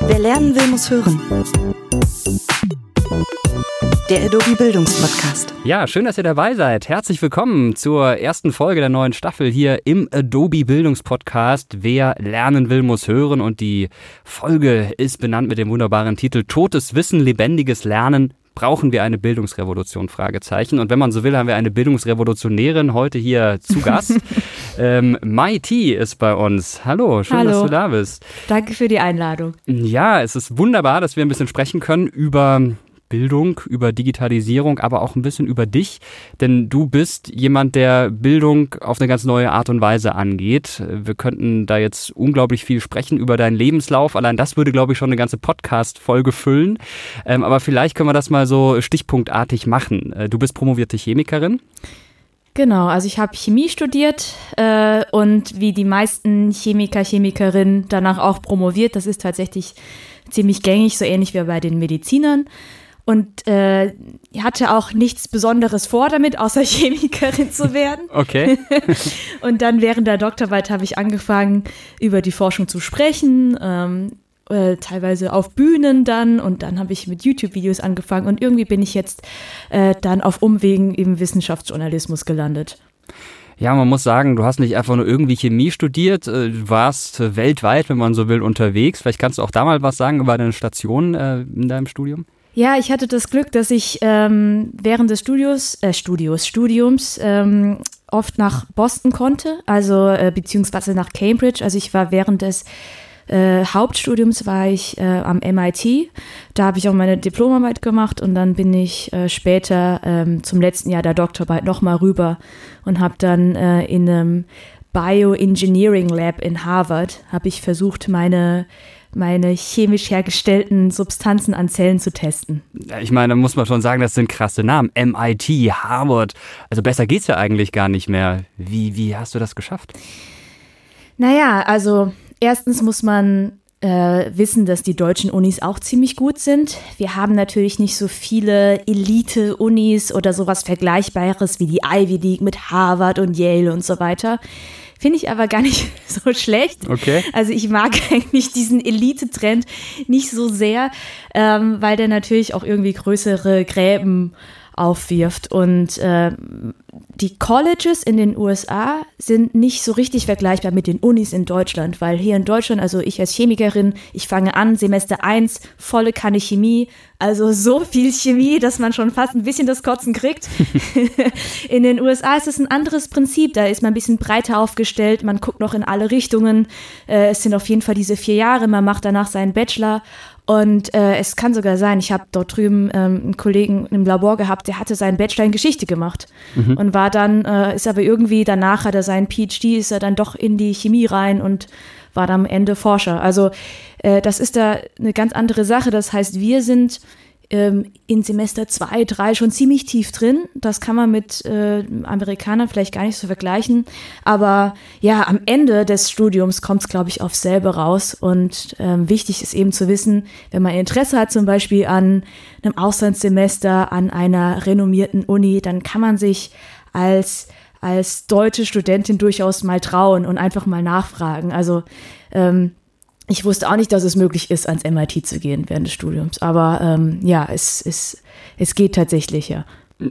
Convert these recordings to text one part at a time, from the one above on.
Wer lernen will, muss hören. Der Adobe Bildungspodcast. Ja, schön, dass ihr dabei seid. Herzlich willkommen zur ersten Folge der neuen Staffel hier im Adobe Bildungspodcast. Wer lernen will, muss hören. Und die Folge ist benannt mit dem wunderbaren Titel Totes Wissen, lebendiges Lernen brauchen wir eine Bildungsrevolution? Fragezeichen. Und wenn man so will, haben wir eine Bildungsrevolutionärin heute hier zu Gast. ähm, Mai T ist bei uns. Hallo, schön, Hallo. dass du da bist. Danke für die Einladung. Ja, es ist wunderbar, dass wir ein bisschen sprechen können über Bildung, über Digitalisierung, aber auch ein bisschen über dich. Denn du bist jemand, der Bildung auf eine ganz neue Art und Weise angeht. Wir könnten da jetzt unglaublich viel sprechen über deinen Lebenslauf. Allein das würde, glaube ich, schon eine ganze Podcast-Folge füllen. Ähm, aber vielleicht können wir das mal so stichpunktartig machen. Äh, du bist promovierte Chemikerin. Genau, also ich habe Chemie studiert äh, und wie die meisten Chemiker, Chemikerinnen danach auch promoviert. Das ist tatsächlich ziemlich gängig, so ähnlich wie bei den Medizinern und äh, hatte auch nichts Besonderes vor damit, außer Chemikerin zu werden. Okay. und dann während der Doktorarbeit habe ich angefangen, über die Forschung zu sprechen, ähm, äh, teilweise auf Bühnen dann und dann habe ich mit YouTube-Videos angefangen und irgendwie bin ich jetzt äh, dann auf Umwegen im Wissenschaftsjournalismus gelandet. Ja, man muss sagen, du hast nicht einfach nur irgendwie Chemie studiert, äh, du warst weltweit, wenn man so will, unterwegs. Vielleicht kannst du auch da mal was sagen über deine Station äh, in deinem Studium. Ja, ich hatte das Glück, dass ich ähm, während des Studios, äh, Studios, Studiums ähm, oft nach Boston konnte, also äh, beziehungsweise nach Cambridge. Also ich war während des äh, Hauptstudiums war ich äh, am MIT. Da habe ich auch meine Diplomarbeit gemacht und dann bin ich äh, später ähm, zum letzten Jahr der Doktorarbeit nochmal rüber und habe dann äh, in einem Bioengineering Lab in Harvard habe ich versucht, meine meine chemisch hergestellten Substanzen an Zellen zu testen. Ich meine, da muss man schon sagen, das sind krasse Namen. MIT, Harvard. Also besser geht's ja eigentlich gar nicht mehr. Wie, wie hast du das geschafft? Naja, also erstens muss man äh, wissen, dass die deutschen Unis auch ziemlich gut sind. Wir haben natürlich nicht so viele Elite-Unis oder sowas Vergleichbares wie die Ivy League mit Harvard und Yale und so weiter. Finde ich aber gar nicht so schlecht. Okay. Also ich mag eigentlich diesen Elite-Trend nicht so sehr, ähm, weil der natürlich auch irgendwie größere Gräben aufwirft. Und äh, die Colleges in den USA sind nicht so richtig vergleichbar mit den Unis in Deutschland, weil hier in Deutschland, also ich als Chemikerin, ich fange an, Semester 1, volle Kanne Chemie, also so viel Chemie, dass man schon fast ein bisschen das Kotzen kriegt. in den USA ist es ein anderes Prinzip, da ist man ein bisschen breiter aufgestellt, man guckt noch in alle Richtungen. Äh, es sind auf jeden Fall diese vier Jahre, man macht danach seinen Bachelor und äh, es kann sogar sein, ich habe dort drüben ähm, einen Kollegen im Labor gehabt, der hatte seinen Bachelor in Geschichte gemacht mhm. und war dann, äh, ist aber irgendwie danach hat er seinen PhD, ist er dann doch in die Chemie rein und war dann am Ende Forscher. Also äh, das ist da eine ganz andere Sache. Das heißt, wir sind ähm, in Semester 2, 3 schon ziemlich tief drin. Das kann man mit äh, Amerikanern vielleicht gar nicht so vergleichen. Aber ja, am Ende des Studiums kommt es, glaube ich, auf selber raus. Und ähm, wichtig ist eben zu wissen, wenn man Interesse hat, zum Beispiel an einem Auslandssemester an einer renommierten Uni, dann kann man sich als als deutsche Studentin durchaus mal trauen und einfach mal nachfragen. Also ähm, ich wusste auch nicht, dass es möglich ist, ans MIT zu gehen während des Studiums. Aber ähm, ja, es, es, es geht tatsächlich, ja.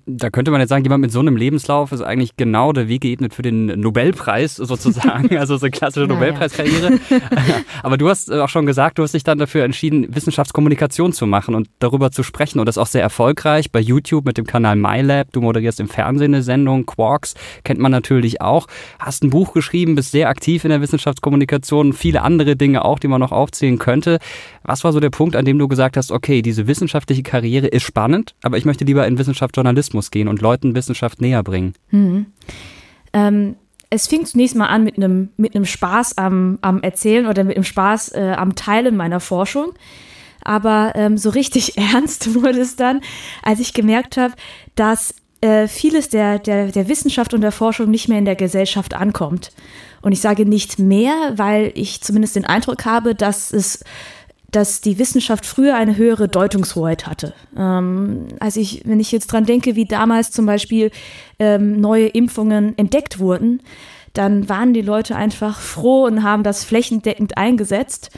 Da könnte man jetzt sagen, jemand mit so einem Lebenslauf ist eigentlich genau der Weg geebnet für den Nobelpreis sozusagen, also so eine klassische. Nobelpreiskarriere. Aber du hast auch schon gesagt, du hast dich dann dafür entschieden, Wissenschaftskommunikation zu machen und darüber zu sprechen und das auch sehr erfolgreich bei YouTube mit dem Kanal MyLab. Du moderierst im Fernsehen eine Sendung, Quarks kennt man natürlich auch. Hast ein Buch geschrieben, bist sehr aktiv in der Wissenschaftskommunikation, viele andere Dinge auch, die man noch aufzählen könnte. Was war so der Punkt, an dem du gesagt hast, okay, diese wissenschaftliche Karriere ist spannend, aber ich möchte lieber in Wissenschaft Journalismus gehen und Leuten Wissenschaft näher bringen? Mhm. Ähm, es fing zunächst mal an mit einem mit Spaß am, am Erzählen oder mit einem Spaß äh, am Teilen meiner Forschung. Aber ähm, so richtig ernst wurde es dann, als ich gemerkt habe, dass äh, vieles der, der, der Wissenschaft und der Forschung nicht mehr in der Gesellschaft ankommt. Und ich sage nicht mehr, weil ich zumindest den Eindruck habe, dass es dass die Wissenschaft früher eine höhere Deutungshoheit hatte. Ähm, also ich, wenn ich jetzt dran denke, wie damals zum Beispiel ähm, neue Impfungen entdeckt wurden, dann waren die Leute einfach froh und haben das flächendeckend eingesetzt.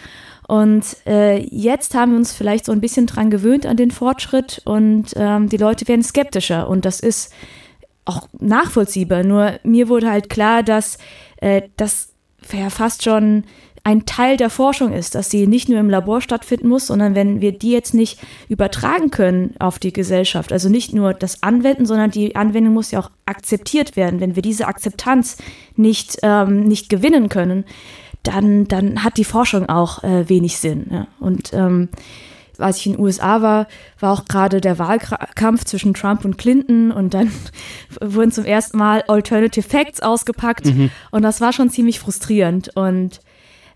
Und äh, jetzt haben wir uns vielleicht so ein bisschen dran gewöhnt an den Fortschritt und ähm, die Leute werden skeptischer und das ist auch nachvollziehbar. Nur mir wurde halt klar, dass äh, das ja fast schon ein Teil der Forschung ist, dass sie nicht nur im Labor stattfinden muss, sondern wenn wir die jetzt nicht übertragen können auf die Gesellschaft, also nicht nur das Anwenden, sondern die Anwendung muss ja auch akzeptiert werden. Wenn wir diese Akzeptanz nicht, ähm, nicht gewinnen können, dann, dann hat die Forschung auch äh, wenig Sinn. Ja. Und ähm, als ich in den USA war, war auch gerade der Wahlkampf zwischen Trump und Clinton und dann wurden zum ersten Mal Alternative Facts ausgepackt mhm. und das war schon ziemlich frustrierend und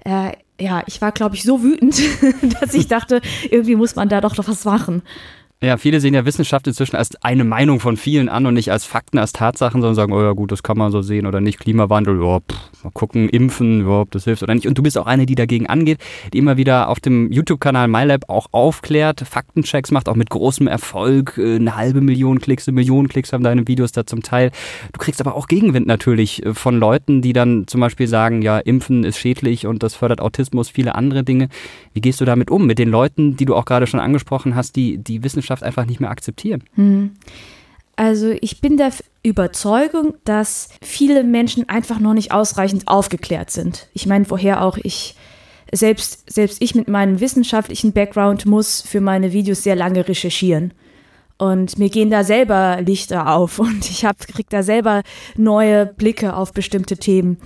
äh, ja, ich war, glaube ich, so wütend, dass ich dachte, irgendwie muss man da doch noch was machen. Ja, viele sehen ja Wissenschaft inzwischen als eine Meinung von vielen an und nicht als Fakten, als Tatsachen, sondern sagen, oh ja gut, das kann man so sehen oder nicht. Klimawandel, ja, pff, mal gucken, impfen, ja, ob das hilft oder nicht. Und du bist auch eine, die dagegen angeht, die immer wieder auf dem YouTube-Kanal MyLab auch aufklärt, Faktenchecks macht, auch mit großem Erfolg. Äh, eine halbe Million Klicks, eine Million Klicks haben deine Videos da zum Teil. Du kriegst aber auch Gegenwind natürlich äh, von Leuten, die dann zum Beispiel sagen, ja, impfen ist schädlich und das fördert Autismus, viele andere Dinge. Wie gehst du damit um? Mit den Leuten, die du auch gerade schon angesprochen hast, die die Wissenschaft Wissenschaft einfach nicht mehr akzeptieren. Hm. Also ich bin der Überzeugung, dass viele Menschen einfach noch nicht ausreichend aufgeklärt sind. Ich meine, woher auch ich selbst, selbst ich mit meinem wissenschaftlichen Background muss für meine Videos sehr lange recherchieren. Und mir gehen da selber Lichter auf und ich kriege da selber neue Blicke auf bestimmte Themen.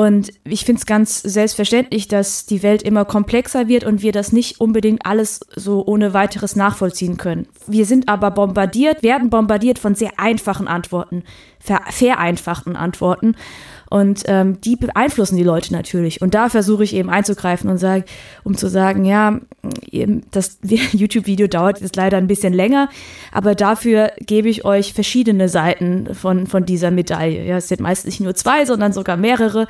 Und ich finde es ganz selbstverständlich, dass die Welt immer komplexer wird und wir das nicht unbedingt alles so ohne weiteres nachvollziehen können. Wir sind aber bombardiert, werden bombardiert von sehr einfachen Antworten, vereinfachten Antworten. Und ähm, die beeinflussen die Leute natürlich. Und da versuche ich eben einzugreifen und sage, um zu sagen, ja, das YouTube-Video dauert jetzt leider ein bisschen länger, aber dafür gebe ich euch verschiedene Seiten von, von dieser Medaille. Ja, es sind meist nicht nur zwei, sondern sogar mehrere.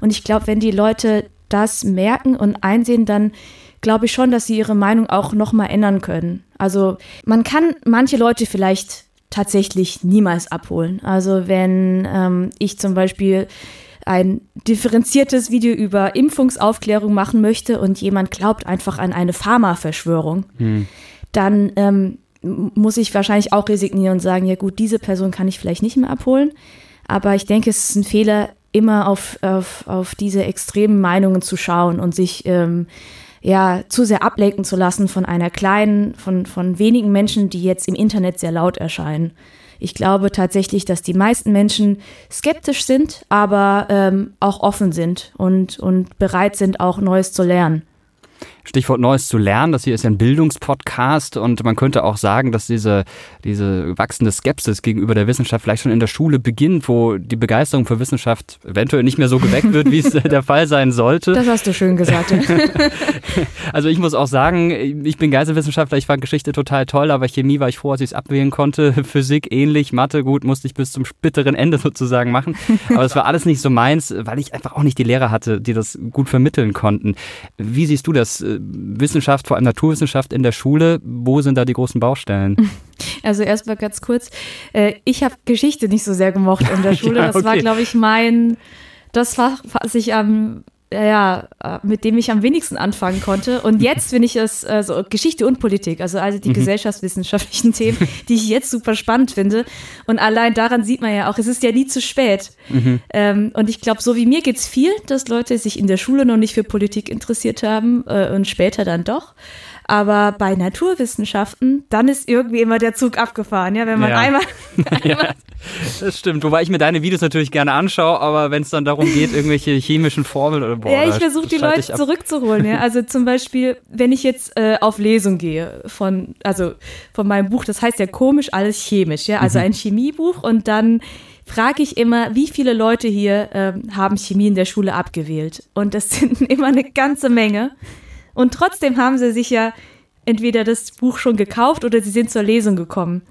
Und ich glaube, wenn die Leute das merken und einsehen, dann glaube ich schon, dass sie ihre Meinung auch nochmal ändern können. Also man kann manche Leute vielleicht tatsächlich niemals abholen. Also wenn ähm, ich zum Beispiel ein differenziertes Video über Impfungsaufklärung machen möchte und jemand glaubt einfach an eine Pharmaverschwörung, hm. dann ähm, muss ich wahrscheinlich auch resignieren und sagen, ja gut, diese Person kann ich vielleicht nicht mehr abholen. Aber ich denke, es ist ein Fehler, immer auf, auf, auf diese extremen Meinungen zu schauen und sich ähm, ja zu sehr ablenken zu lassen von einer kleinen, von, von wenigen Menschen, die jetzt im Internet sehr laut erscheinen. Ich glaube tatsächlich, dass die meisten Menschen skeptisch sind, aber ähm, auch offen sind und, und bereit sind, auch Neues zu lernen. Stichwort Neues zu lernen. Das hier ist ja ein Bildungspodcast und man könnte auch sagen, dass diese, diese wachsende Skepsis gegenüber der Wissenschaft vielleicht schon in der Schule beginnt, wo die Begeisterung für Wissenschaft eventuell nicht mehr so geweckt wird, wie es der Fall sein sollte. Das hast du schön gesagt. also ich muss auch sagen, ich bin Geisteswissenschaftler, ich fand Geschichte total toll, aber Chemie war ich froh, als ich es abwählen konnte. Physik ähnlich, Mathe gut, musste ich bis zum bitteren Ende sozusagen machen. Aber es war alles nicht so meins, weil ich einfach auch nicht die Lehrer hatte, die das gut vermitteln konnten. Wie siehst du das? Wissenschaft, vor allem Naturwissenschaft in der Schule, wo sind da die großen Baustellen? Also erstmal ganz kurz, äh, ich habe Geschichte nicht so sehr gemocht in der Schule. ja, okay. Das war, glaube ich, mein, das war, was ich am ja, äh, mit dem ich am wenigsten anfangen konnte. Und jetzt finde ich es äh, so Geschichte und Politik, also, also die mhm. gesellschaftswissenschaftlichen Themen, die ich jetzt super spannend finde. Und allein daran sieht man ja auch, es ist ja nie zu spät. Mhm. Ähm, und ich glaube, so wie mir geht es viel, dass Leute sich in der Schule noch nicht für Politik interessiert haben äh, und später dann doch. Aber bei Naturwissenschaften, dann ist irgendwie immer der Zug abgefahren, ja, wenn man ja. einmal, einmal. Das stimmt, wobei ich mir deine Videos natürlich gerne anschaue, aber wenn es dann darum geht, irgendwelche chemischen Formeln oder boah, Ja, ich versuche die Leute zurückzuholen. Ja. Also zum Beispiel, wenn ich jetzt äh, auf Lesung gehe von, also von meinem Buch, das heißt ja komisch alles chemisch, ja, also mhm. ein Chemiebuch und dann frage ich immer, wie viele Leute hier ähm, haben Chemie in der Schule abgewählt? Und das sind immer eine ganze Menge. Und trotzdem haben sie sich ja entweder das Buch schon gekauft oder sie sind zur Lesung gekommen.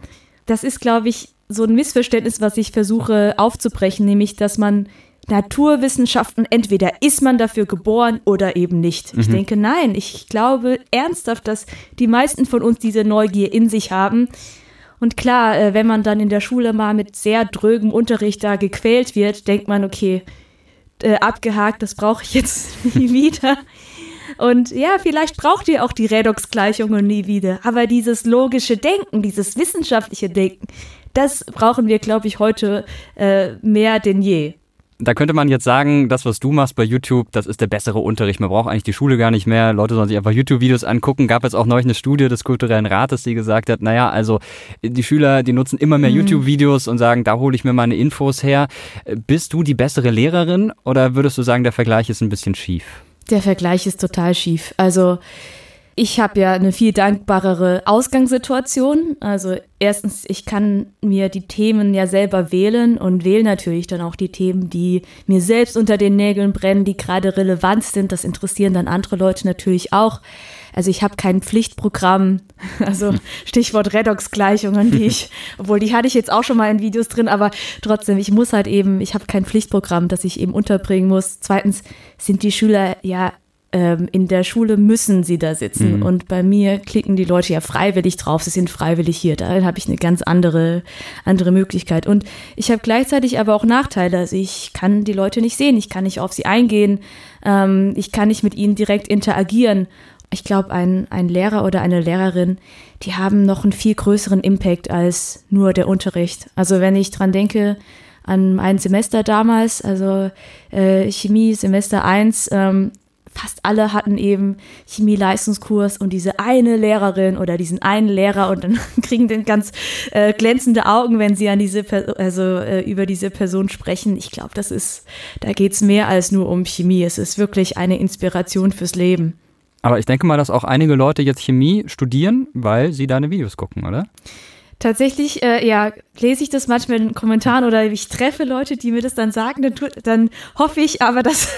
Das ist, glaube ich, so ein Missverständnis, was ich versuche aufzubrechen, nämlich, dass man Naturwissenschaften, entweder ist man dafür geboren oder eben nicht. Mhm. Ich denke, nein, ich glaube ernsthaft, dass die meisten von uns diese Neugier in sich haben. Und klar, äh, wenn man dann in der Schule mal mit sehr drögem Unterricht da gequält wird, denkt man, okay, äh, abgehakt, das brauche ich jetzt nie wieder. Und ja, vielleicht braucht ihr auch die Redox-Gleichungen nie wieder. Aber dieses logische Denken, dieses wissenschaftliche Denken, das brauchen wir, glaube ich, heute äh, mehr denn je. Da könnte man jetzt sagen, das, was du machst bei YouTube, das ist der bessere Unterricht. Man braucht eigentlich die Schule gar nicht mehr. Leute sollen sich einfach YouTube-Videos angucken. Gab jetzt auch neulich eine Studie des Kulturellen Rates, die gesagt hat, naja, also die Schüler, die nutzen immer mehr mhm. YouTube-Videos und sagen, da hole ich mir meine Infos her. Bist du die bessere Lehrerin oder würdest du sagen, der Vergleich ist ein bisschen schief? Der Vergleich ist total schief. Also ich habe ja eine viel dankbarere Ausgangssituation. Also erstens, ich kann mir die Themen ja selber wählen und wähle natürlich dann auch die Themen, die mir selbst unter den Nägeln brennen, die gerade relevant sind. Das interessieren dann andere Leute natürlich auch. Also ich habe kein Pflichtprogramm, also Stichwort Redox-Gleichungen, die ich, obwohl die hatte ich jetzt auch schon mal in Videos drin, aber trotzdem, ich muss halt eben, ich habe kein Pflichtprogramm, das ich eben unterbringen muss. Zweitens sind die Schüler ja ähm, in der Schule müssen sie da sitzen. Mhm. Und bei mir klicken die Leute ja freiwillig drauf. Sie sind freiwillig hier. Da habe ich eine ganz andere, andere Möglichkeit. Und ich habe gleichzeitig aber auch Nachteile. Also ich kann die Leute nicht sehen. Ich kann nicht auf sie eingehen. Ähm, ich kann nicht mit ihnen direkt interagieren. Ich glaube, ein, ein Lehrer oder eine Lehrerin, die haben noch einen viel größeren Impact als nur der Unterricht. Also wenn ich dran denke, an ein Semester damals, also äh, Chemie Semester 1, ähm, fast alle hatten eben Chemie-Leistungskurs und diese eine Lehrerin oder diesen einen Lehrer und dann kriegen den ganz äh, glänzende Augen, wenn sie an diese also äh, über diese Person sprechen. Ich glaube, das ist, da geht es mehr als nur um Chemie. Es ist wirklich eine Inspiration fürs Leben. Aber ich denke mal, dass auch einige Leute jetzt Chemie studieren, weil sie deine Videos gucken, oder? Tatsächlich, äh, ja, lese ich das manchmal in den Kommentaren oder ich treffe Leute, die mir das dann sagen, dann, dann hoffe ich aber, dass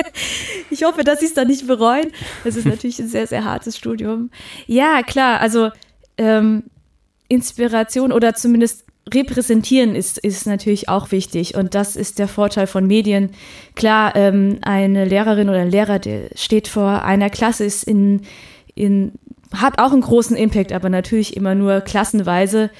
ich hoffe, dass sie es dann nicht bereuen. Das ist natürlich ein sehr, sehr hartes Studium. Ja, klar, also ähm, Inspiration oder zumindest repräsentieren ist, ist natürlich auch wichtig. Und das ist der Vorteil von Medien. Klar, ähm, eine Lehrerin oder ein Lehrer, der steht vor einer Klasse, ist in, in hat auch einen großen Impact, aber natürlich immer nur klassenweise.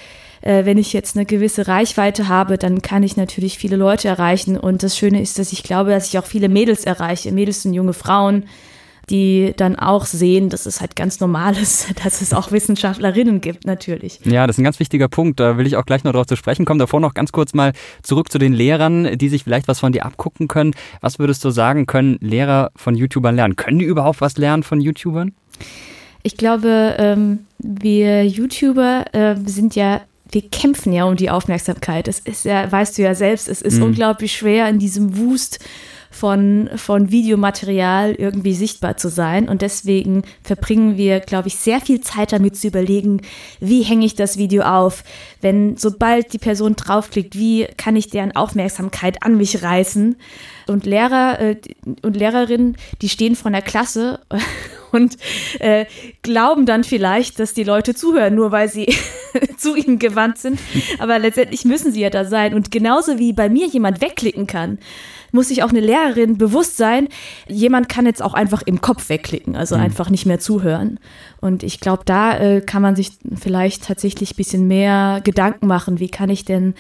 Äh, wenn ich jetzt eine gewisse Reichweite habe, dann kann ich natürlich viele Leute erreichen. Und das Schöne ist, dass ich glaube, dass ich auch viele Mädels erreiche. Mädels und junge Frauen, die dann auch sehen, dass es halt ganz normal ist, dass es auch Wissenschaftlerinnen gibt, natürlich. Ja, das ist ein ganz wichtiger Punkt. Da will ich auch gleich noch darauf zu sprechen kommen. Davor noch ganz kurz mal zurück zu den Lehrern, die sich vielleicht was von dir abgucken können. Was würdest du sagen, können Lehrer von YouTubern lernen? Können die überhaupt was lernen von YouTubern? Ich glaube, ähm, wir YouTuber äh, sind ja, wir kämpfen ja um die Aufmerksamkeit. Es ist ja, weißt du ja selbst, es ist mhm. unglaublich schwer in diesem Wust von, von Videomaterial irgendwie sichtbar zu sein. Und deswegen verbringen wir, glaube ich, sehr viel Zeit damit zu überlegen, wie hänge ich das Video auf? Wenn sobald die Person draufklickt, wie kann ich deren Aufmerksamkeit an mich reißen? Und Lehrer äh, und Lehrerinnen, die stehen vor der Klasse und äh, glauben dann vielleicht, dass die Leute zuhören, nur weil sie zu ihnen gewandt sind. Aber letztendlich müssen sie ja da sein. Und genauso wie bei mir jemand wegklicken kann, muss sich auch eine Lehrerin bewusst sein, jemand kann jetzt auch einfach im Kopf wegklicken, also mhm. einfach nicht mehr zuhören. Und ich glaube, da äh, kann man sich vielleicht tatsächlich ein bisschen mehr Gedanken machen, wie kann ich denn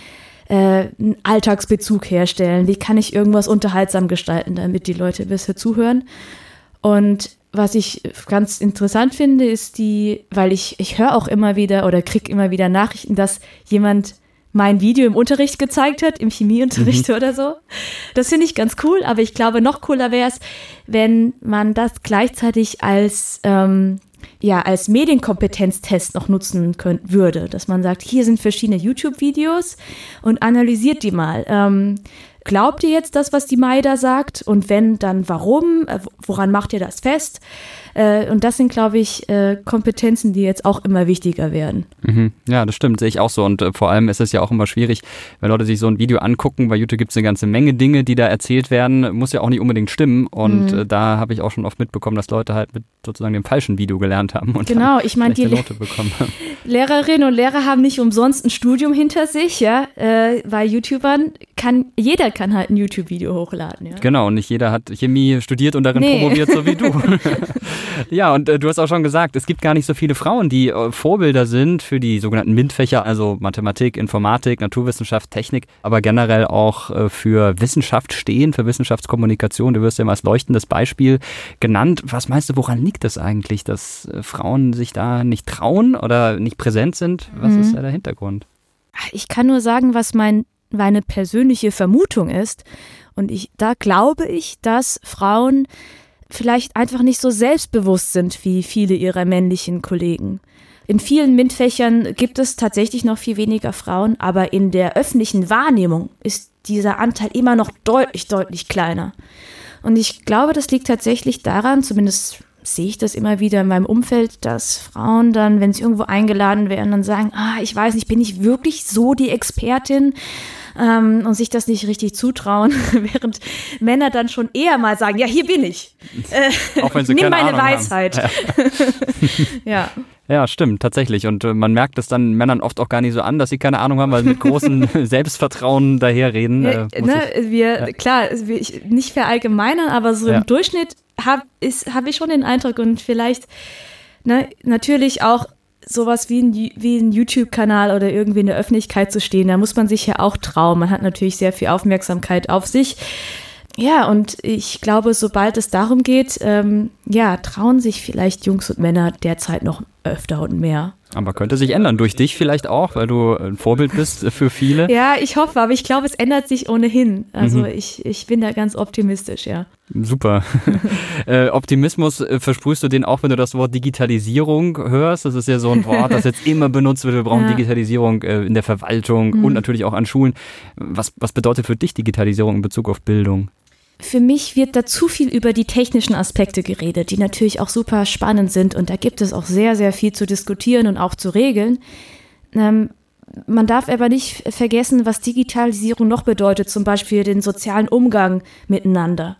äh, einen Alltagsbezug herstellen, wie kann ich irgendwas unterhaltsam gestalten, damit die Leute besser zuhören. Und was ich ganz interessant finde, ist die, weil ich, ich höre auch immer wieder oder kriege immer wieder Nachrichten, dass jemand mein Video im Unterricht gezeigt hat, im Chemieunterricht mhm. oder so. Das finde ich ganz cool, aber ich glaube, noch cooler wäre es, wenn man das gleichzeitig als, ähm, ja, als Medienkompetenztest noch nutzen könnt, würde. Dass man sagt, hier sind verschiedene YouTube-Videos und analysiert die mal. Ähm, glaubt ihr jetzt das, was die Maida sagt? Und wenn, dann warum? Äh, woran macht ihr das fest? Äh, und das sind, glaube ich, äh, Kompetenzen, die jetzt auch immer wichtiger werden. Mhm. Ja, das stimmt, sehe ich auch so. Und äh, vor allem ist es ja auch immer schwierig, wenn Leute sich so ein Video angucken. Bei YouTube gibt es eine ganze Menge Dinge, die da erzählt werden. Muss ja auch nicht unbedingt stimmen. Und mhm. da habe ich auch schon oft mitbekommen, dass Leute halt mit sozusagen dem falschen Video gelernt haben. Und genau, ich meine, die Le Lehrerinnen und Lehrer haben nicht umsonst ein Studium hinter sich, ja, äh, bei YouTubern kann, jeder kann halt ein YouTube-Video hochladen. Ja? Genau, und nicht jeder hat Chemie studiert und darin nee. promoviert, so wie du. ja, und äh, du hast auch schon gesagt, es gibt gar nicht so viele Frauen, die äh, Vorbilder sind für die sogenannten MINT-Fächer, also Mathematik, Informatik, Naturwissenschaft, Technik, aber generell auch äh, für Wissenschaft stehen, für Wissenschaftskommunikation. Du wirst ja immer als leuchtendes Beispiel genannt. Was meinst du, woran liegt das eigentlich, dass äh, Frauen sich da nicht trauen oder nicht präsent sind? Was mhm. ist da der Hintergrund? Ich kann nur sagen, was mein, meine persönliche Vermutung ist. Und ich, da glaube ich, dass Frauen vielleicht einfach nicht so selbstbewusst sind wie viele ihrer männlichen Kollegen. In vielen MINT-Fächern gibt es tatsächlich noch viel weniger Frauen, aber in der öffentlichen Wahrnehmung ist dieser Anteil immer noch deutlich, deutlich kleiner. Und ich glaube, das liegt tatsächlich daran, zumindest sehe ich das immer wieder in meinem Umfeld, dass Frauen dann, wenn sie irgendwo eingeladen werden, dann sagen, ah, ich weiß nicht, bin ich wirklich so die Expertin? Ähm, und sich das nicht richtig zutrauen, während Männer dann schon eher mal sagen, ja, hier bin ich. Äh, Auch wenn sie nimm meine Ahnung Weisheit. Ja. ja. Ja, stimmt, tatsächlich. Und äh, man merkt es dann Männern oft auch gar nicht so an, dass sie keine Ahnung haben, weil sie mit großem Selbstvertrauen daherreden. Ja, äh, ne, wir, ja. klar, ich, nicht verallgemeinern, aber so ja. im Durchschnitt habe hab ich schon den Eindruck und vielleicht ne, natürlich auch sowas wie ein, wie ein YouTube-Kanal oder irgendwie in der Öffentlichkeit zu stehen, da muss man sich ja auch trauen. Man hat natürlich sehr viel Aufmerksamkeit auf sich. Ja, und ich glaube, sobald es darum geht, ähm, ja, trauen sich vielleicht Jungs und Männer derzeit noch öfter und mehr. Aber könnte sich ändern, durch dich vielleicht auch, weil du ein Vorbild bist für viele. Ja, ich hoffe, aber ich glaube, es ändert sich ohnehin. Also mhm. ich, ich bin da ganz optimistisch, ja. Super. äh, Optimismus äh, versprühst du den auch, wenn du das Wort Digitalisierung hörst? Das ist ja so ein Wort, das jetzt immer benutzt wird. Wir brauchen ja. Digitalisierung äh, in der Verwaltung mhm. und natürlich auch an Schulen. Was, was bedeutet für dich Digitalisierung in Bezug auf Bildung? Für mich wird da zu viel über die technischen Aspekte geredet, die natürlich auch super spannend sind und da gibt es auch sehr, sehr viel zu diskutieren und auch zu regeln. Ähm, man darf aber nicht vergessen, was Digitalisierung noch bedeutet, zum Beispiel den sozialen Umgang miteinander.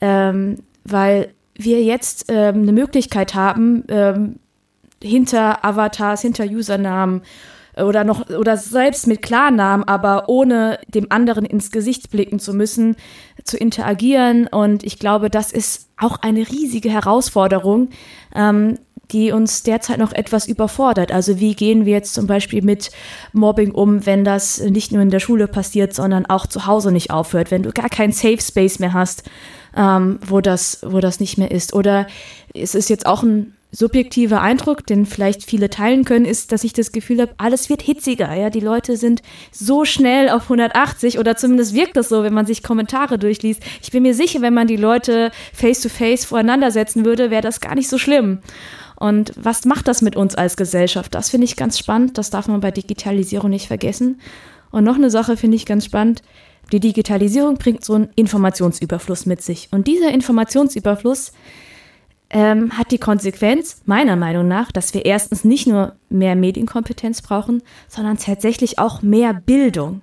Ähm, weil wir jetzt ähm, eine Möglichkeit haben, ähm, hinter Avatars, hinter Usernamen oder noch oder selbst mit Klarnamen, aber ohne dem anderen ins Gesicht blicken zu müssen, zu interagieren. Und ich glaube, das ist auch eine riesige Herausforderung, ähm, die uns derzeit noch etwas überfordert. Also wie gehen wir jetzt zum Beispiel mit Mobbing um, wenn das nicht nur in der Schule passiert, sondern auch zu Hause nicht aufhört, wenn du gar keinen Safe Space mehr hast, ähm, wo das, wo das nicht mehr ist. Oder es ist jetzt auch ein subjektiver Eindruck, den vielleicht viele teilen können, ist, dass ich das Gefühl habe, alles wird hitziger. Ja, die Leute sind so schnell auf 180 oder zumindest wirkt das so, wenn man sich Kommentare durchliest. Ich bin mir sicher, wenn man die Leute face to face voreinander setzen würde, wäre das gar nicht so schlimm. Und was macht das mit uns als Gesellschaft? Das finde ich ganz spannend. Das darf man bei Digitalisierung nicht vergessen. Und noch eine Sache finde ich ganz spannend. Die Digitalisierung bringt so einen Informationsüberfluss mit sich. Und dieser Informationsüberfluss ähm, hat die Konsequenz, meiner Meinung nach, dass wir erstens nicht nur mehr Medienkompetenz brauchen, sondern tatsächlich auch mehr Bildung.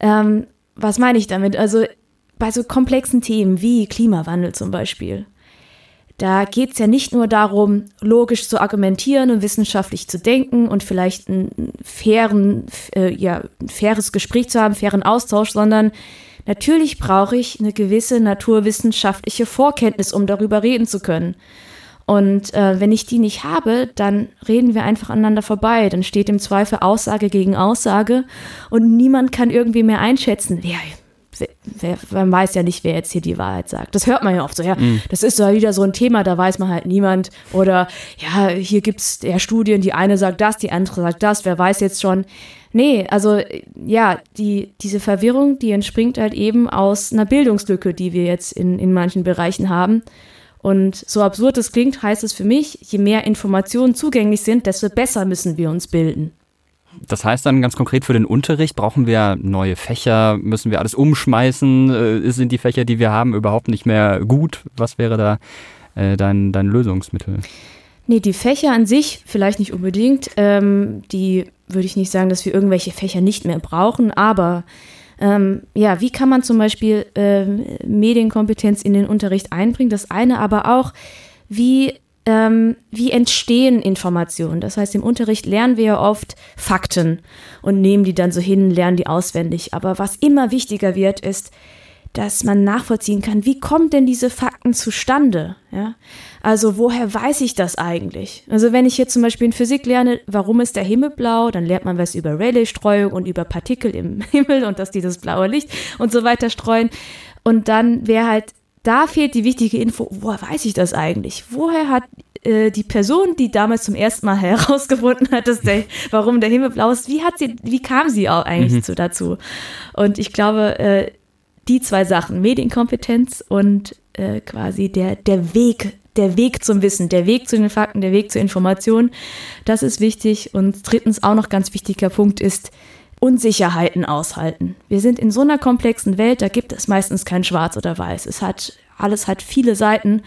Ähm, was meine ich damit? Also bei so komplexen Themen wie Klimawandel zum Beispiel. Da geht es ja nicht nur darum, logisch zu argumentieren und wissenschaftlich zu denken und vielleicht ein, fairen, äh, ja, ein faires Gespräch zu haben, fairen Austausch, sondern Natürlich brauche ich eine gewisse naturwissenschaftliche Vorkenntnis, um darüber reden zu können. Und äh, wenn ich die nicht habe, dann reden wir einfach aneinander vorbei. Dann steht im Zweifel Aussage gegen Aussage und niemand kann irgendwie mehr einschätzen, wer, wer, man weiß ja nicht, wer jetzt hier die Wahrheit sagt. Das hört man ja oft so, ja, mm. das ist ja wieder so ein Thema, da weiß man halt niemand. Oder ja, hier gibt es ja Studien, die eine sagt das, die andere sagt das, wer weiß jetzt schon. Nee, also ja, die, diese Verwirrung, die entspringt halt eben aus einer Bildungslücke, die wir jetzt in, in manchen Bereichen haben. Und so absurd es klingt, heißt es für mich, je mehr Informationen zugänglich sind, desto besser müssen wir uns bilden. Das heißt dann ganz konkret für den Unterricht, brauchen wir neue Fächer, müssen wir alles umschmeißen, äh, sind die Fächer, die wir haben, überhaupt nicht mehr gut? Was wäre da äh, dein, dein Lösungsmittel? Nee, die Fächer an sich vielleicht nicht unbedingt. Ähm, die würde ich nicht sagen, dass wir irgendwelche Fächer nicht mehr brauchen, aber ähm, ja, wie kann man zum Beispiel ähm, Medienkompetenz in den Unterricht einbringen? Das eine aber auch, wie ähm, wie entstehen Informationen. Das heißt, im Unterricht lernen wir ja oft Fakten und nehmen die dann so hin, lernen die auswendig. Aber was immer wichtiger wird, ist, dass man nachvollziehen kann, wie kommen denn diese Fakten zustande? Ja? Also woher weiß ich das eigentlich? Also wenn ich jetzt zum Beispiel in Physik lerne, warum ist der Himmel blau, dann lernt man was über Rayleigh-Streuung und über Partikel im Himmel und dass die das blaue Licht und so weiter streuen. Und dann wäre halt, da fehlt die wichtige Info, woher weiß ich das eigentlich? Woher hat äh, die Person, die damals zum ersten Mal herausgefunden hat, dass der, warum der Himmel blau ist, wie hat sie, wie kam sie auch eigentlich mhm. zu, dazu? Und ich glaube, äh, die zwei Sachen, Medienkompetenz und äh, quasi der, der Weg, der Weg zum Wissen, der Weg zu den Fakten, der Weg zur Information, das ist wichtig. Und drittens auch noch ganz wichtiger Punkt ist, Unsicherheiten aushalten. Wir sind in so einer komplexen Welt, da gibt es meistens kein Schwarz oder Weiß. Es hat, alles hat viele Seiten.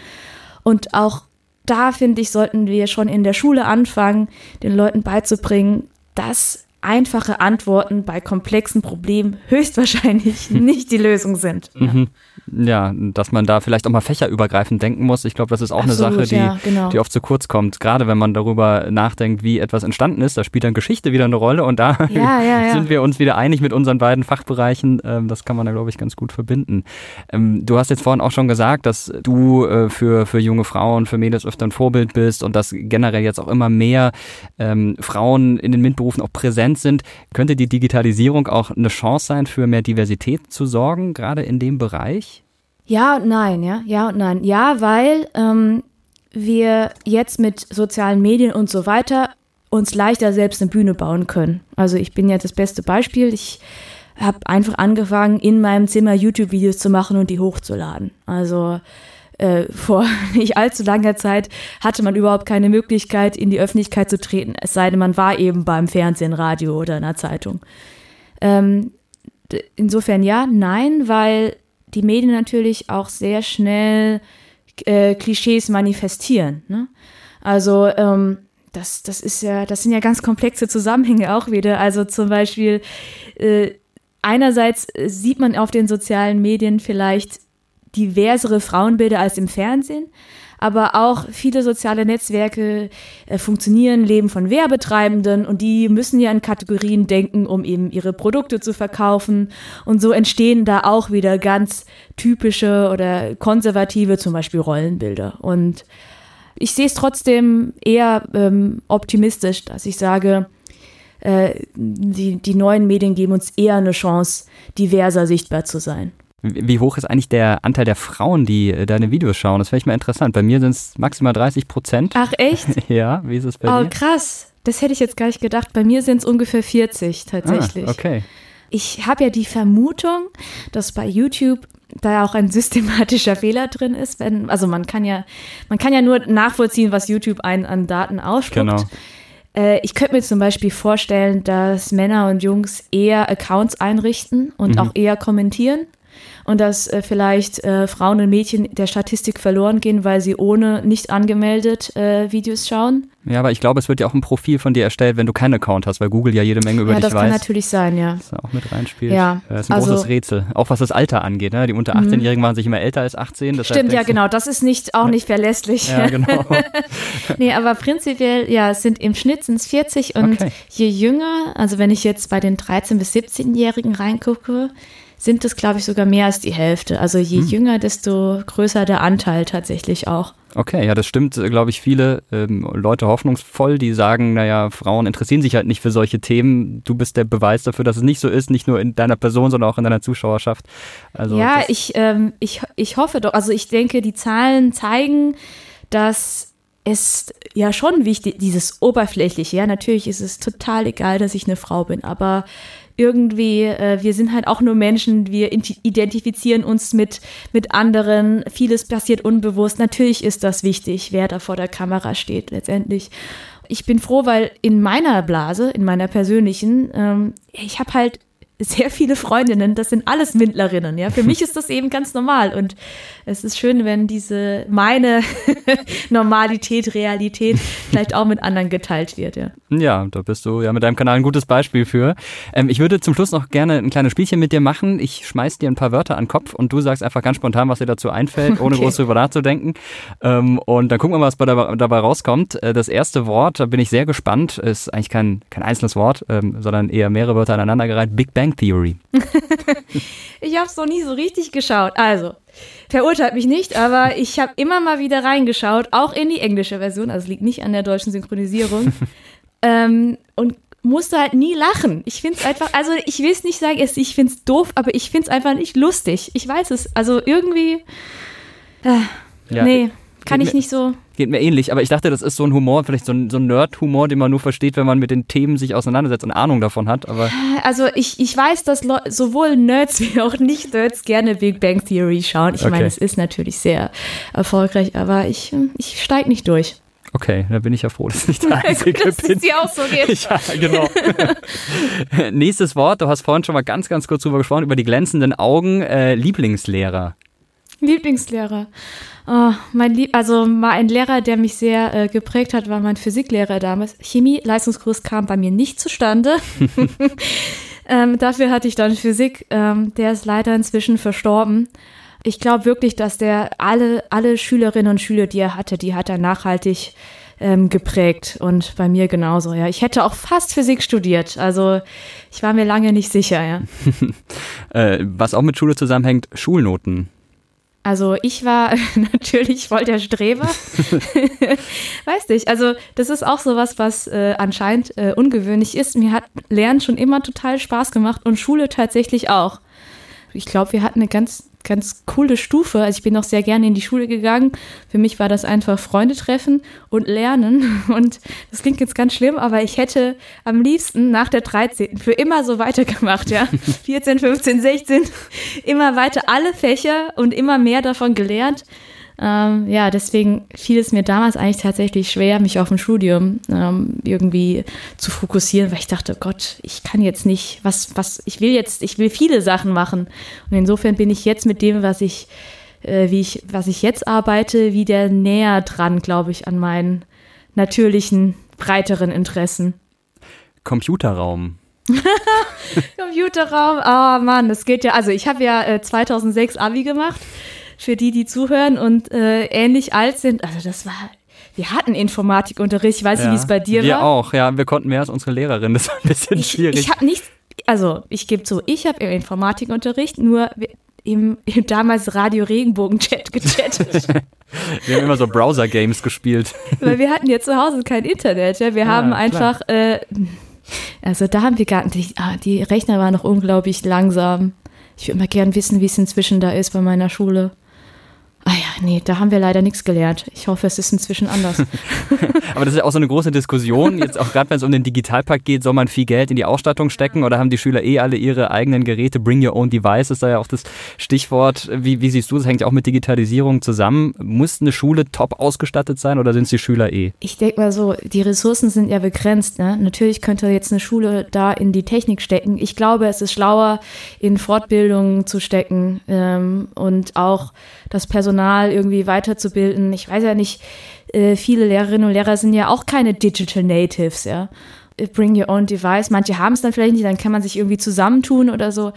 Und auch da, finde ich, sollten wir schon in der Schule anfangen, den Leuten beizubringen, dass einfache Antworten bei komplexen Problemen höchstwahrscheinlich nicht die Lösung sind. Ja. Mhm. ja. dass man da vielleicht auch mal fächerübergreifend denken muss. Ich glaube, das ist auch Absolut, eine Sache, die, ja, genau. die oft zu kurz kommt. Gerade wenn man darüber nachdenkt, wie etwas entstanden ist, da spielt dann Geschichte wieder eine Rolle und da ja, sind wir uns wieder einig mit unseren beiden Fachbereichen. Ähm, das kann man da, glaube ich, ganz gut verbinden. Ähm, du hast jetzt vorhin auch schon gesagt, dass du äh, für, für junge Frauen, für Mädels öfter ein Vorbild bist und dass generell jetzt auch immer mehr ähm, Frauen in den MINT-Berufen auch präsent Trends sind. Könnte die Digitalisierung auch eine Chance sein, für mehr Diversität zu sorgen, gerade in dem Bereich? Ja und nein, ja, ja und nein. Ja, weil ähm, wir jetzt mit sozialen Medien und so weiter uns leichter selbst eine Bühne bauen können. Also ich bin jetzt das beste Beispiel. Ich habe einfach angefangen, in meinem Zimmer YouTube-Videos zu machen und die hochzuladen. Also äh, vor nicht allzu langer Zeit hatte man überhaupt keine Möglichkeit, in die Öffentlichkeit zu treten, es sei denn, man war eben beim Fernsehen, Radio oder einer Zeitung. Ähm, insofern ja, nein, weil die Medien natürlich auch sehr schnell äh, Klischees manifestieren. Ne? Also ähm, das, das ist ja, das sind ja ganz komplexe Zusammenhänge auch wieder. Also zum Beispiel äh, einerseits sieht man auf den sozialen Medien vielleicht diversere Frauenbilder als im Fernsehen. Aber auch viele soziale Netzwerke äh, funktionieren, leben von Werbetreibenden und die müssen ja in Kategorien denken, um eben ihre Produkte zu verkaufen. Und so entstehen da auch wieder ganz typische oder konservative, zum Beispiel Rollenbilder. Und ich sehe es trotzdem eher ähm, optimistisch, dass ich sage, äh, die, die neuen Medien geben uns eher eine Chance, diverser sichtbar zu sein. Wie hoch ist eigentlich der Anteil der Frauen, die äh, deine Videos schauen? Das finde ich mal interessant. Bei mir sind es maximal 30 Prozent. Ach echt? ja, wie ist es bei oh, dir? Oh krass. Das hätte ich jetzt gar nicht gedacht. Bei mir sind es ungefähr 40 tatsächlich. Ah, okay. Ich habe ja die Vermutung, dass bei YouTube da auch ein systematischer Fehler drin ist. Wenn, also man kann ja, man kann ja nur nachvollziehen, was YouTube einen an Daten ausspuckt. Genau. Äh, ich könnte mir zum Beispiel vorstellen, dass Männer und Jungs eher Accounts einrichten und mhm. auch eher kommentieren und dass äh, vielleicht äh, Frauen und Mädchen der Statistik verloren gehen, weil sie ohne nicht angemeldet äh, Videos schauen. Ja, aber ich glaube, es wird ja auch ein Profil von dir erstellt, wenn du keinen Account hast, weil Google ja jede Menge über ja, dich weiß. Ja, das kann natürlich sein, ja. Das auch mit reinspielt. Ja. Das ist ein also, großes Rätsel. Auch was das Alter angeht. Ne? Die unter 18-Jährigen mhm. machen sich immer älter als 18. Stimmt, ja, genau. Das ist nicht, auch nicht verlässlich. Ja, genau. nee, aber prinzipiell, ja, es sind im Schnitt sind es 40 und okay. je jünger, also wenn ich jetzt bei den 13- bis 17-Jährigen reingucke, sind es, glaube ich, sogar mehr als die Hälfte. Also je hm. jünger, desto größer der Anteil tatsächlich auch. Okay, ja, das stimmt, äh, glaube ich, viele ähm, Leute hoffnungsvoll, die sagen, naja, Frauen interessieren sich halt nicht für solche Themen. Du bist der Beweis dafür, dass es nicht so ist, nicht nur in deiner Person, sondern auch in deiner Zuschauerschaft. Also ja, ich, ähm, ich, ich hoffe doch, also ich denke, die Zahlen zeigen, dass es ja schon wichtig, dieses Oberflächliche, ja, natürlich ist es total egal, dass ich eine Frau bin, aber irgendwie, äh, wir sind halt auch nur Menschen, wir identifizieren uns mit, mit anderen, vieles passiert unbewusst. Natürlich ist das wichtig, wer da vor der Kamera steht letztendlich. Ich bin froh, weil in meiner Blase, in meiner persönlichen, ähm, ich habe halt sehr viele Freundinnen, das sind alles Windlerinnen. Ja, für mich ist das eben ganz normal und es ist schön, wenn diese meine Normalität, Realität vielleicht auch mit anderen geteilt wird. Ja, ja da bist du ja mit deinem Kanal ein gutes Beispiel für. Ähm, ich würde zum Schluss noch gerne ein kleines Spielchen mit dir machen. Ich schmeiß dir ein paar Wörter an den Kopf und du sagst einfach ganz spontan, was dir dazu einfällt, ohne okay. groß drüber nachzudenken. Ähm, und dann gucken wir mal, was dabei, dabei rauskommt. Äh, das erste Wort, da bin ich sehr gespannt, ist eigentlich kein, kein einzelnes Wort, ähm, sondern eher mehrere Wörter aneinandergereiht. Big Bang Theory. ich habe es noch nie so richtig geschaut. Also, verurteilt mich nicht, aber ich habe immer mal wieder reingeschaut, auch in die englische Version. Also, es liegt nicht an der deutschen Synchronisierung. ähm, und musste halt nie lachen. Ich finde es einfach, also ich will es nicht sagen, ich finde es doof, aber ich finde es einfach nicht lustig. Ich weiß es. Also irgendwie. Äh, ja, nee, kann ich nicht so geht mir ähnlich, aber ich dachte, das ist so ein Humor, vielleicht so ein, so ein Nerd-Humor, den man nur versteht, wenn man mit den Themen sich auseinandersetzt und Ahnung davon hat. Aber also ich, ich weiß, dass sowohl Nerds wie auch Nicht-Nerds gerne Big Bang Theory schauen. Ich okay. meine, es ist natürlich sehr erfolgreich, aber ich, ich steige nicht durch. Okay, da bin ich ja froh, dass ich der Einzige dass bin. Dass es dir auch so geht. Ja, genau. Nächstes Wort, du hast vorhin schon mal ganz, ganz kurz drüber gesprochen, über die glänzenden Augen. Äh, Lieblingslehrer. Lieblingslehrer. Oh, mein Lieb also mal ein Lehrer, der mich sehr äh, geprägt hat, war mein Physiklehrer damals. Chemie-Leistungskurs kam bei mir nicht zustande. ähm, dafür hatte ich dann Physik. Ähm, der ist leider inzwischen verstorben. Ich glaube wirklich, dass der alle, alle Schülerinnen und Schüler, die er hatte, die hat er nachhaltig ähm, geprägt. Und bei mir genauso, ja. Ich hätte auch fast Physik studiert. Also ich war mir lange nicht sicher, ja. äh, was auch mit Schule zusammenhängt, Schulnoten. Also ich war natürlich voll der Streber. Weiß nicht. Also das ist auch sowas, was äh, anscheinend äh, ungewöhnlich ist. Mir hat Lernen schon immer total Spaß gemacht und Schule tatsächlich auch. Ich glaube, wir hatten eine ganz ganz coole Stufe. Also ich bin auch sehr gerne in die Schule gegangen. Für mich war das einfach Freunde treffen und lernen. Und das klingt jetzt ganz schlimm, aber ich hätte am liebsten nach der 13. für immer so weitergemacht, ja. 14, 15, 16, immer weiter alle Fächer und immer mehr davon gelernt. Ähm, ja, deswegen fiel es mir damals eigentlich tatsächlich schwer, mich auf ein Studium ähm, irgendwie zu fokussieren, weil ich dachte, Gott, ich kann jetzt nicht, was, was, ich will jetzt, ich will viele Sachen machen. Und insofern bin ich jetzt mit dem, was ich, äh, wie ich, was ich jetzt arbeite, wieder näher dran, glaube ich, an meinen natürlichen, breiteren Interessen. Computerraum. Computerraum, oh Mann, das geht ja. Also ich habe ja äh, 2006 Abi gemacht für die, die zuhören und äh, ähnlich alt sind. Also das war wir hatten Informatikunterricht. Ich weiß nicht, wie es bei dir wir war. Wir auch, ja. Wir konnten mehr als unsere Lehrerin. Das war ein bisschen ich, schwierig. Ich habe nicht, also ich gebe zu, ich habe im Informatikunterricht nur im, im damals Radio Regenbogen-Chat gechattet. wir haben immer so Browser-Games gespielt. Weil wir hatten ja zu Hause kein Internet. Ja. Wir ja, haben einfach, äh, also da haben wir gar nicht, ah, die Rechner waren noch unglaublich langsam. Ich würde mal gern wissen, wie es inzwischen da ist bei meiner Schule. Ah ja, nee, da haben wir leider nichts gelernt. Ich hoffe, es ist inzwischen anders. Aber das ist ja auch so eine große Diskussion. Jetzt auch gerade, wenn es um den Digitalpakt geht, soll man viel Geld in die Ausstattung stecken oder haben die Schüler eh alle ihre eigenen Geräte? Bring your own device ist da ja auch das Stichwort. Wie, wie siehst du, das hängt ja auch mit Digitalisierung zusammen. Muss eine Schule top ausgestattet sein oder sind es die Schüler eh? Ich denke mal so, die Ressourcen sind ja begrenzt. Ne? Natürlich könnte jetzt eine Schule da in die Technik stecken. Ich glaube, es ist schlauer, in Fortbildungen zu stecken ähm, und auch das Personal irgendwie weiterzubilden. Ich weiß ja nicht, äh, viele Lehrerinnen und Lehrer sind ja auch keine Digital Natives, ja. Bring your own device. Manche haben es dann vielleicht nicht, dann kann man sich irgendwie zusammentun oder so.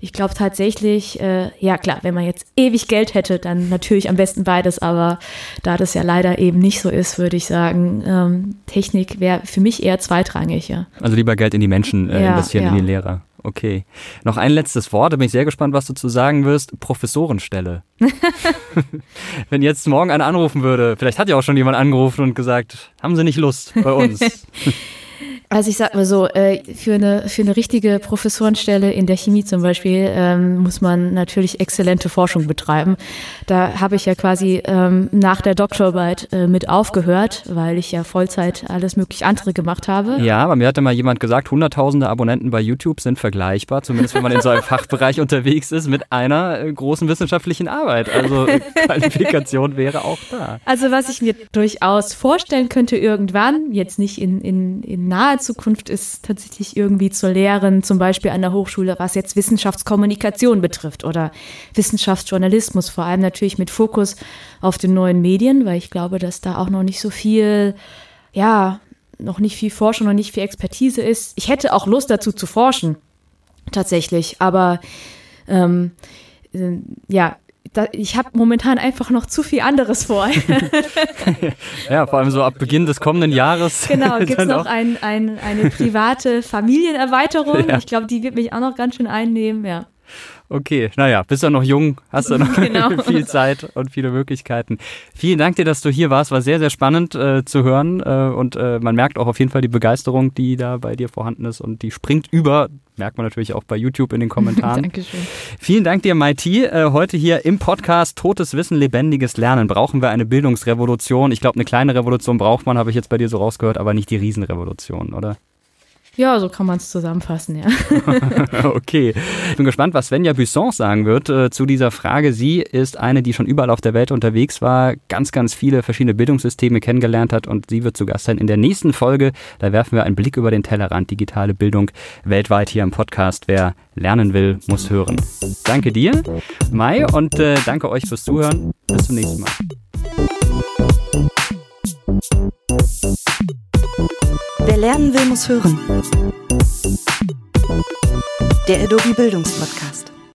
Ich glaube tatsächlich, äh, ja klar, wenn man jetzt ewig Geld hätte, dann natürlich am besten beides, aber da das ja leider eben nicht so ist, würde ich sagen, ähm, Technik wäre für mich eher zweitrangig, ja. Also lieber Geld in die Menschen äh, ja, investieren, ja. in die Lehrer. Okay. Noch ein letztes Wort, da bin ich sehr gespannt, was du zu sagen wirst. Professorenstelle. Wenn jetzt morgen einer anrufen würde, vielleicht hat ja auch schon jemand angerufen und gesagt, haben Sie nicht Lust bei uns? Also ich sag mal so, äh, für eine, für eine richtige Professorenstelle in der Chemie zum Beispiel ähm, muss man natürlich exzellente Forschung betreiben. Da habe ich ja quasi ähm, nach der Doktorarbeit äh, mit aufgehört, weil ich ja Vollzeit alles mögliche andere gemacht habe. Ja, aber mir hatte mal jemand gesagt, hunderttausende Abonnenten bei YouTube sind vergleichbar, zumindest wenn man in so einem Fachbereich unterwegs ist, mit einer äh, großen wissenschaftlichen Arbeit. Also Qualifikation wäre auch da. Also was ich mir durchaus vorstellen könnte irgendwann, jetzt nicht in, in, in naher Zukunft ist tatsächlich irgendwie zu lehren, zum Beispiel an der Hochschule, was jetzt Wissenschaftskommunikation betrifft oder Wissenschaftsjournalismus, vor allem natürlich mit Fokus auf den neuen Medien, weil ich glaube, dass da auch noch nicht so viel, ja, noch nicht viel Forschung, noch nicht viel Expertise ist. Ich hätte auch Lust dazu zu forschen, tatsächlich, aber ähm, äh, ja, da, ich habe momentan einfach noch zu viel anderes vor. ja, vor allem so ab Beginn des kommenden Jahres. Genau, gibt es noch ein, ein, eine private Familienerweiterung. Ja. Ich glaube, die wird mich auch noch ganz schön einnehmen, ja. Okay, naja, bist ja noch jung, hast ja noch genau. viel Zeit und viele Möglichkeiten. Vielen Dank dir, dass du hier warst. War sehr, sehr spannend äh, zu hören äh, und äh, man merkt auch auf jeden Fall die Begeisterung, die da bei dir vorhanden ist und die springt über. Merkt man natürlich auch bei YouTube in den Kommentaren. Dankeschön. Vielen Dank dir, Maiti. Äh, heute hier im Podcast Totes Wissen, lebendiges Lernen. Brauchen wir eine Bildungsrevolution? Ich glaube, eine kleine Revolution braucht man, habe ich jetzt bei dir so rausgehört, aber nicht die Riesenrevolution, oder? Ja, so kann man es zusammenfassen, ja. okay. Ich bin gespannt, was Svenja Buisson sagen wird äh, zu dieser Frage. Sie ist eine, die schon überall auf der Welt unterwegs war, ganz, ganz viele verschiedene Bildungssysteme kennengelernt hat und sie wird zu Gast sein in der nächsten Folge. Da werfen wir einen Blick über den Tellerrand digitale Bildung weltweit hier im Podcast. Wer lernen will, muss hören. Danke dir, Mai, und äh, danke euch fürs Zuhören. Bis zum nächsten Mal. Wer lernen will, muss hören. Der Adobe Bildungspodcast.